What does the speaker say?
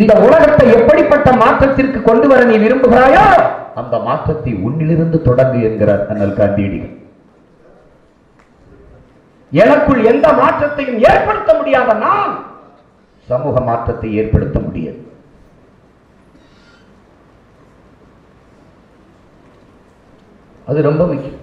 இந்த உலகத்தை எப்படிப்பட்ட மாற்றத்திற்கு கொண்டு வர நீ விரும்புகிறாயோ அந்த மாற்றத்தை உன்னிலிருந்து தொடங்கு என்கிறார் அண்ணல் காந்தியடிகள். எனக்குள் எந்த மாற்றத்தையும் ஏற்படுத்த முடியாத நான் சமூக மாற்றத்தை ஏற்படுத்த முடியாது. அது ரொம்ப முக்கியம்.